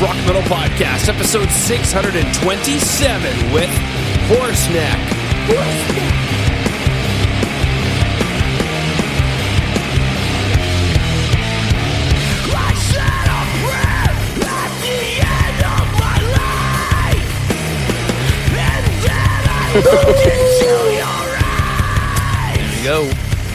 Rock Metal Podcast, episode 627 with Horseneck. There you go.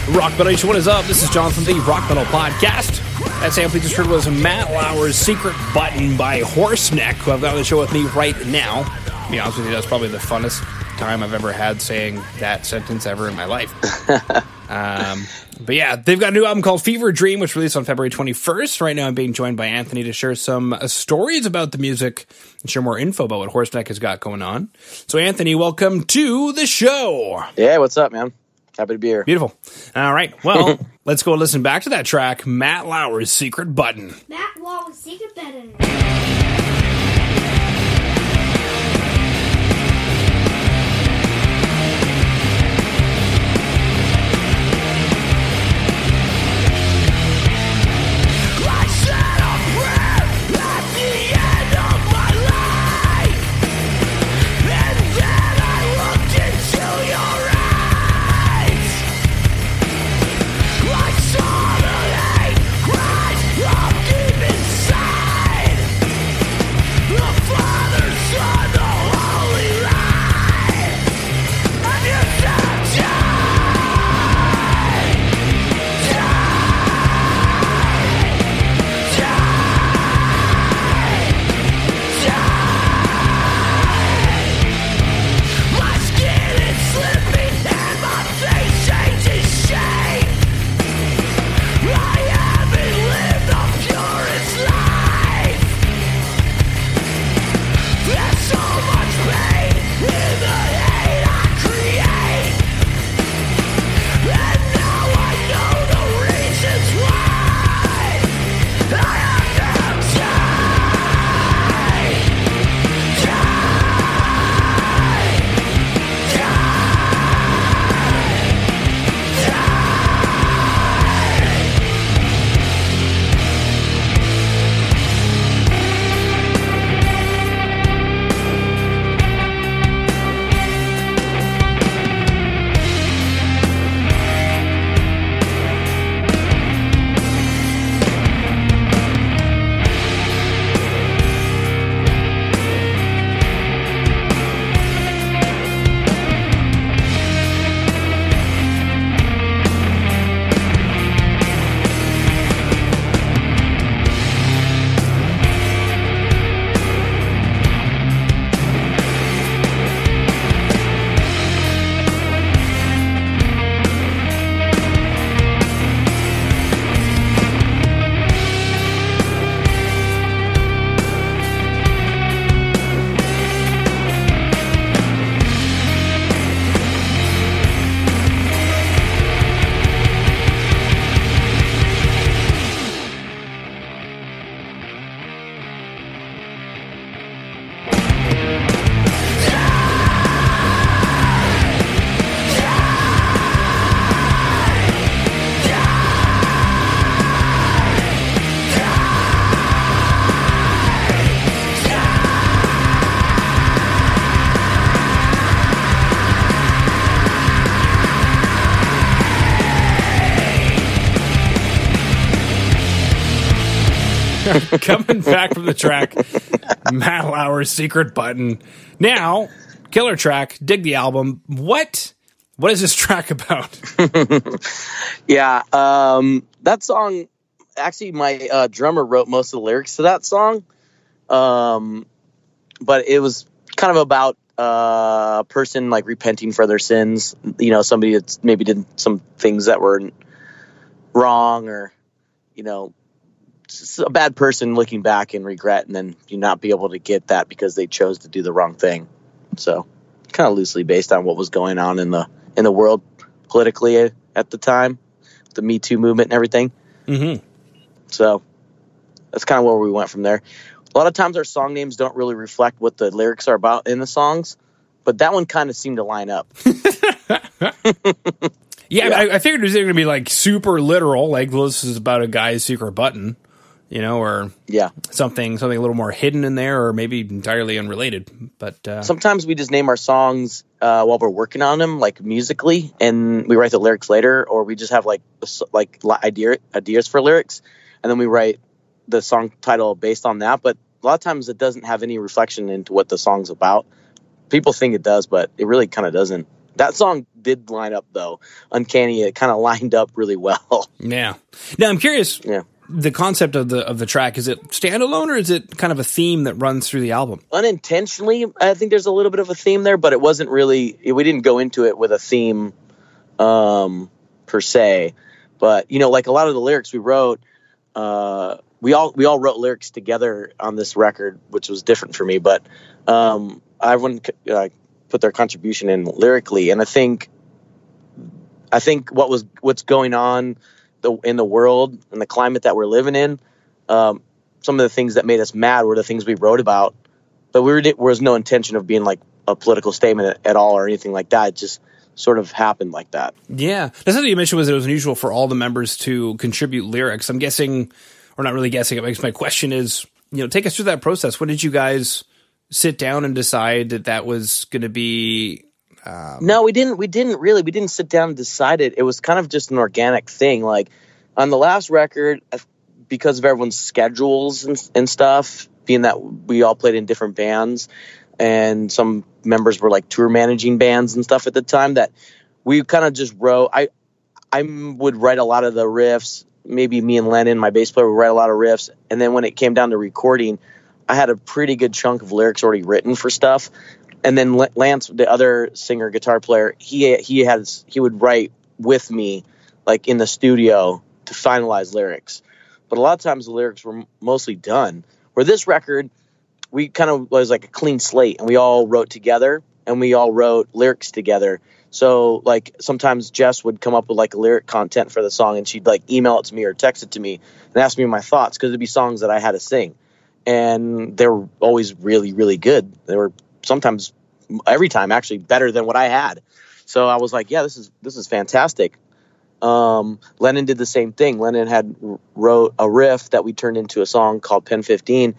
Rock Metal Nation, what is up? This is John from the Rock Metal Podcast. That sample you just heard was Matt Lauer's Secret Button by Horseneck, who I've got on the show with me right now. To be honest with you, that's probably the funnest time I've ever had saying that sentence ever in my life. um, but yeah, they've got a new album called Fever Dream, which released on February 21st. Right now, I'm being joined by Anthony to share some uh, stories about the music and share more info about what Horseneck has got going on. So, Anthony, welcome to the show. Yeah, what's up, man? Happy to be here. Beautiful. All right. Well, let's go listen back to that track, Matt Lauer's Secret Button. Matt Lauer's secret button. Coming back from the track, Matt Lauer's Secret Button. Now, killer track, dig the album. What? What is this track about? Yeah, um, that song. Actually, my uh, drummer wrote most of the lyrics to that song, um, but it was kind of about uh, a person like repenting for their sins. You know, somebody that's maybe did some things that were wrong, or you know, a bad person looking back and regret, and then you not be able to get that because they chose to do the wrong thing. So, kind of loosely based on what was going on in the in the world politically at the time, the Me Too movement and everything. Mm-hmm. So that's kind of where we went from there. A lot of times our song names don't really reflect what the lyrics are about in the songs, but that one kind of seemed to line up. Yeah, I, I figured it was going to be like super literal. Like, well, this is about a guy's secret button. You know, or yeah, something something a little more hidden in there, or maybe entirely unrelated. But uh, sometimes we just name our songs uh, while we're working on them, like musically, and we write the lyrics later, or we just have like like idea ideas for lyrics, and then we write the song title based on that. But a lot of times it doesn't have any reflection into what the song's about. People think it does, but it really kind of doesn't. That song did line up though. Uncanny, it kind of lined up really well. Yeah. Now I'm curious. Yeah the concept of the of the track is it standalone or is it kind of a theme that runs through the album? Unintentionally i think there's a little bit of a theme there but it wasn't really we didn't go into it with a theme um, per se. But you know like a lot of the lyrics we wrote uh, we all we all wrote lyrics together on this record which was different for me but um, everyone uh, put their contribution in lyrically. And i think i think what was what's going on the in the world and the climate that we're living in. Um, some of the things that made us mad were the things we wrote about, but we were, there was no intention of being like a political statement at, all or anything like that. It just sort of happened like that. Yeah, that's something you mentioned was it was unusual for all the members to contribute lyrics. I'm guessing, or not really guessing. My question is, you know, take us through that process. When did you guys sit down and decide that that was going to be um, no, we didn't. We didn't really. We didn't sit down and decide it. It was kind of just an organic thing. Like on the last record, because of everyone's schedules and, and stuff, being that we all played in different bands, and some members were like tour managing bands and stuff at the time. That we kind of just wrote. I I would write a lot of the riffs. Maybe me and Lennon, my bass player, would write a lot of riffs. And then when it came down to recording, I had a pretty good chunk of lyrics already written for stuff and then Lance, the other singer guitar player, he he has he would write with me, like in the studio to finalize lyrics. But a lot of times the lyrics were mostly done. Where this record, we kind of was like a clean slate, and we all wrote together, and we all wrote lyrics together. So like sometimes Jess would come up with like lyric content for the song, and she'd like email it to me or text it to me and ask me my thoughts because it'd be songs that I had to sing, and they were always really really good. They were sometimes every time actually better than what I had. So I was like, yeah, this is this is fantastic. Um, Lennon did the same thing. Lennon had wrote a riff that we turned into a song called Pen 15,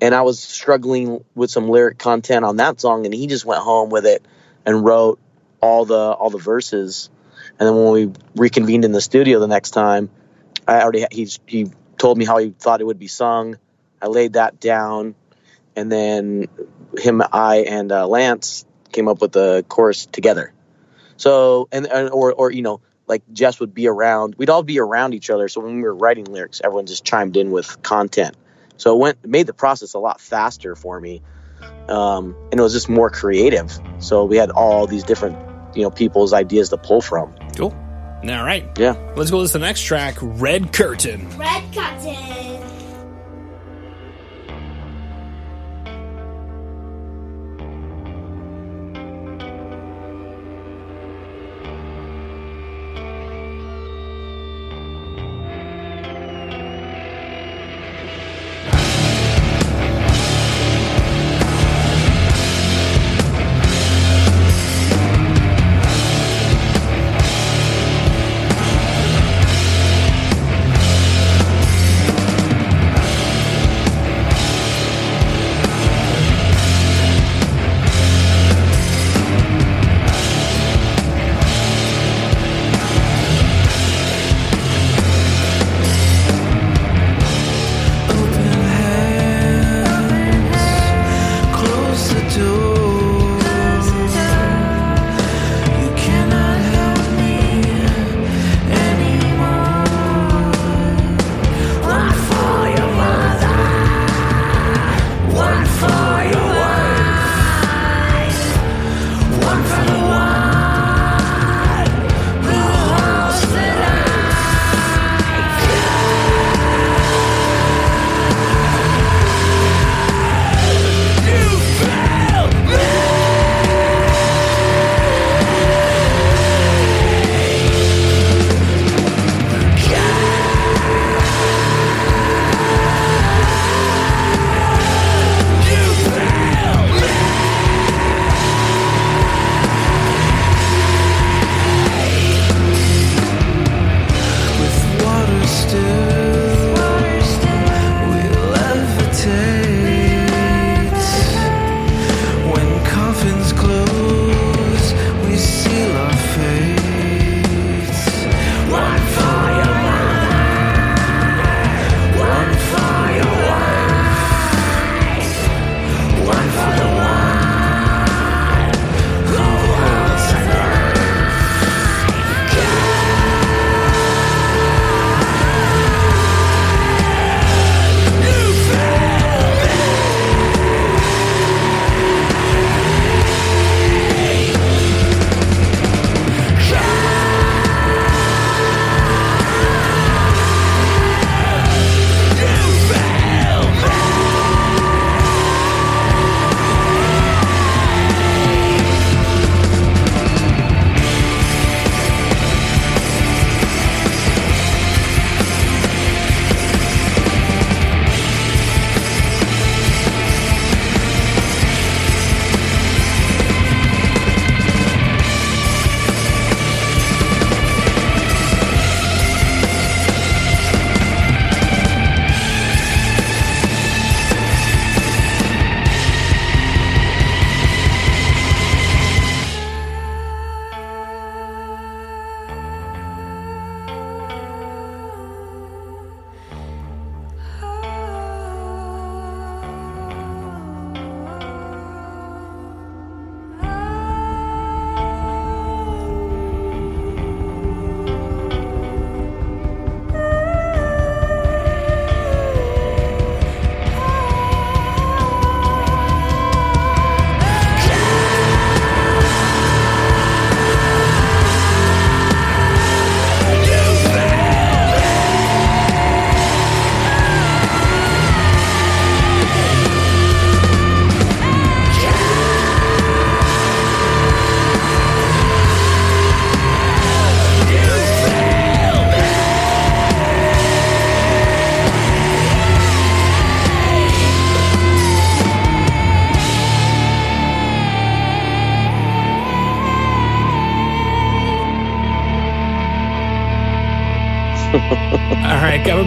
and I was struggling with some lyric content on that song, and he just went home with it and wrote all the all the verses. And then when we reconvened in the studio the next time, I already he he told me how he thought it would be sung. I laid that down, and then him, I, and uh, Lance came up with the chorus together. So and, and or or you know like Jess would be around. We'd all be around each other. So when we were writing lyrics, everyone just chimed in with content. So it went it made the process a lot faster for me, um, and it was just more creative. So we had all these different you know people's ideas to pull from. Cool. All right. Yeah. Let's go to the next track, Red Curtain. Red Curtain.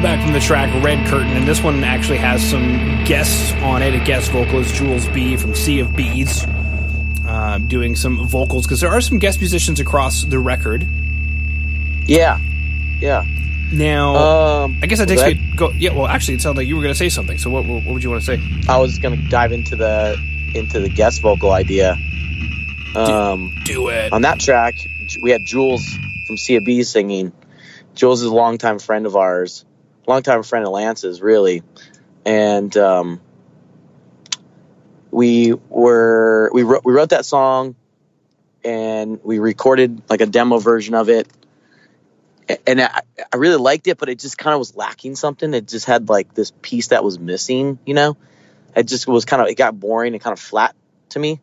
Back from the track Red Curtain, and this one actually has some guests on it. A guest vocalist, Jules B from Sea of Bees, uh, doing some vocals because there are some guest musicians across the record. Yeah, yeah. Now, Um, I guess that takes me. Go, yeah, well, actually, it sounded like you were going to say something. So, what, what would you want to say? I was gonna dive into the into the guest vocal idea. Um, Do it. on that track, we had Jules from CAB singing. Jules is a longtime friend of ours, longtime friend of Lance's, really, and um, we were we wrote we wrote that song, and we recorded like a demo version of it, and I, I really liked it, but it just kind of was lacking something. It just had like this piece that was missing, you know. It just was kind of it got boring and kind of flat to me.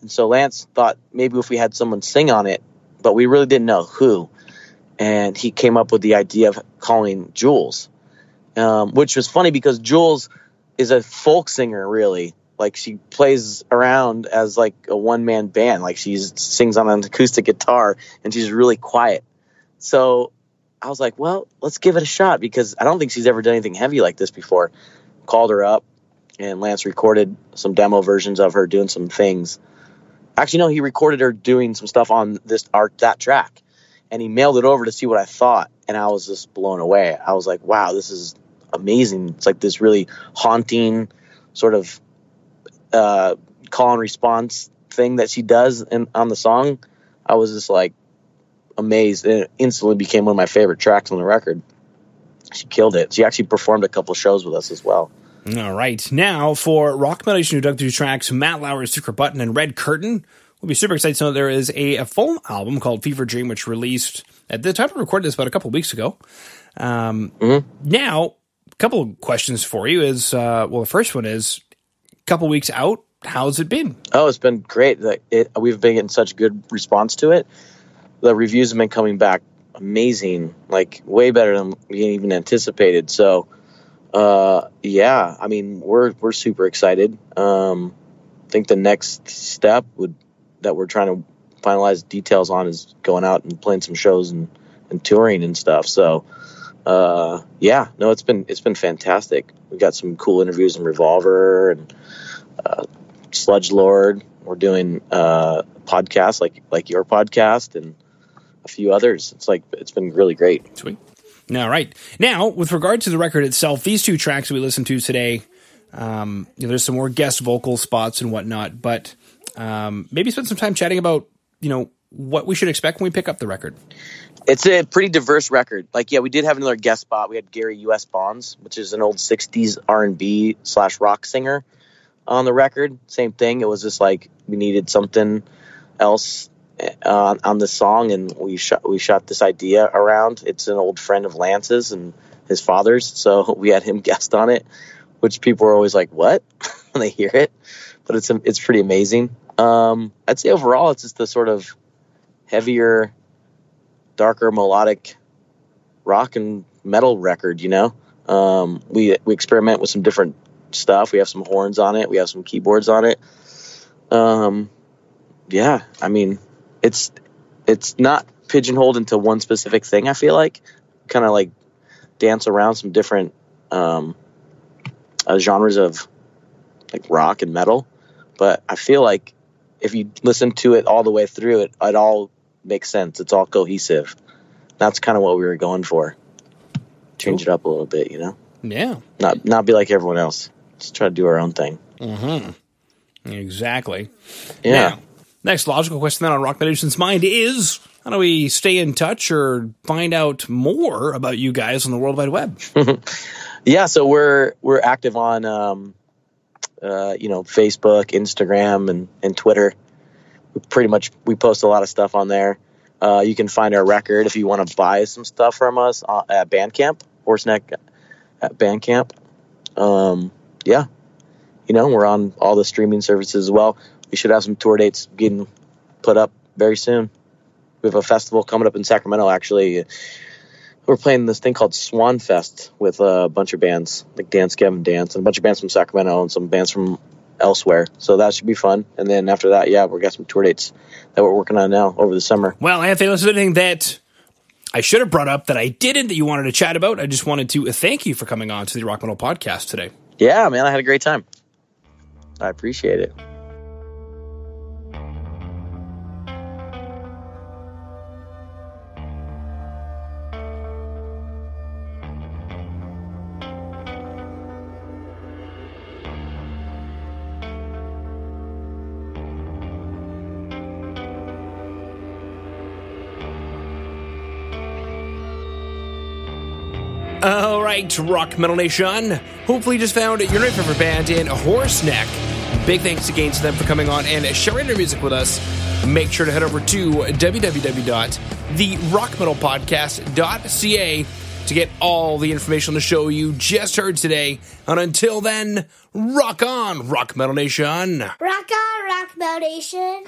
And so Lance thought maybe if we had someone sing on it, but we really didn't know who. And he came up with the idea of calling Jules, um, which was funny because Jules is a folk singer, really. Like she plays around as like a one man band. Like she sings on an acoustic guitar and she's really quiet. So I was like, well, let's give it a shot because I don't think she's ever done anything heavy like this before. Called her up and Lance recorded some demo versions of her doing some things. Actually, no, he recorded her doing some stuff on this art that track, and he mailed it over to see what I thought, and I was just blown away. I was like, "Wow, this is amazing!" It's like this really haunting sort of uh, call and response thing that she does in, on the song. I was just like amazed, and it instantly became one of my favorite tracks on the record. She killed it. She actually performed a couple shows with us as well. All right. Now, for Rock Metal Nation introductory tracks, Matt Lauer's Secret Button and Red Curtain, we'll be super excited to know there is a, a full album called Fever Dream, which released at the time to record this about a couple weeks ago. Um, Now, a couple of questions for you is uh, well, the first one is a couple weeks out. How's it been? Oh, it's been great. It, we've been getting such good response to it. The reviews have been coming back amazing, like way better than we even anticipated. So, uh, yeah, I mean, we're we're super excited. Um, I think the next step would that we're trying to finalize details on is going out and playing some shows and, and touring and stuff. So, uh, yeah, no, it's been it's been fantastic. We got some cool interviews in Revolver and uh, Sludge Lord. We're doing uh, podcasts like like your podcast and a few others. It's like it's been really great. Sweet. All right. Now, with regard to the record itself, these two tracks we listened to today, um, you know, there's some more guest vocal spots and whatnot, but um, maybe spend some time chatting about, you know, what we should expect when we pick up the record. It's a pretty diverse record. Like, yeah, we did have another guest spot. We had Gary U.S. Bonds, which is an old '60s R&B slash rock singer on the record. Same thing. It was just like we needed something else uh, on the song, and we shot we shot this idea around. It's an old friend of Lance's and his father's, so we had him guest on it, which people are always like, "What?" when they hear it, but it's it's pretty amazing. Um, I'd say overall, it's just the sort of heavier, darker melodic rock and metal record. You know, um, we we experiment with some different stuff. We have some horns on it. We have some keyboards on it. Um, yeah, I mean, it's it's not pigeonholed into one specific thing. I feel like kind of like dance around some different um, uh, genres of like rock and metal, but I feel like if you listen to it all the way through, it it all makes sense. It's all cohesive. That's kind of what we were going for. Change it up a little bit, you know. Yeah, Not not be like everyone else. Just try to do our own thing. Mm-hmm. exactly. Yeah. Now, next logical question then on Rock Metal Nation's mind is how do we stay in touch or find out more about you guys on the World Wide Web? yeah so we're we're active on um, uh, you know facebook instagram and, and twitter pretty much we post a lot of stuff on there. Uh, you can find our record if you want to buy some stuff from us uh, at bandcamp horseneck at bandcamp. Um, yeah. You know we're on all the streaming services as well. We should have some tour dates getting put up very soon. We have a festival coming up in sacramento actually. We're playing this thing called Swan Fest with a bunch of bands like Dance Gavin Dance and a bunch of bands from Sacramento and some bands from elsewhere. So that should be fun. And then after that, yeah, we've got some tour dates that we're working on now over the summer. Well, Anthony, this is anything that I should have brought up that I didn't that you wanted to chat about. I just wanted to thank you for coming on to the Rock Metal podcast today. Yeah, man, I had a great time. I appreciate it. All right, Rock Metal Nation. Hopefully, you just found your new favorite band in Horseneck. Big thanks again to them for coming on and sharing their music with us. Make sure to head over to www.therockmetalpodcast.ca to get all the information on the show you just heard today. And until then, rock on, Rock Metal Nation. Rock on, Rock Metal Nation.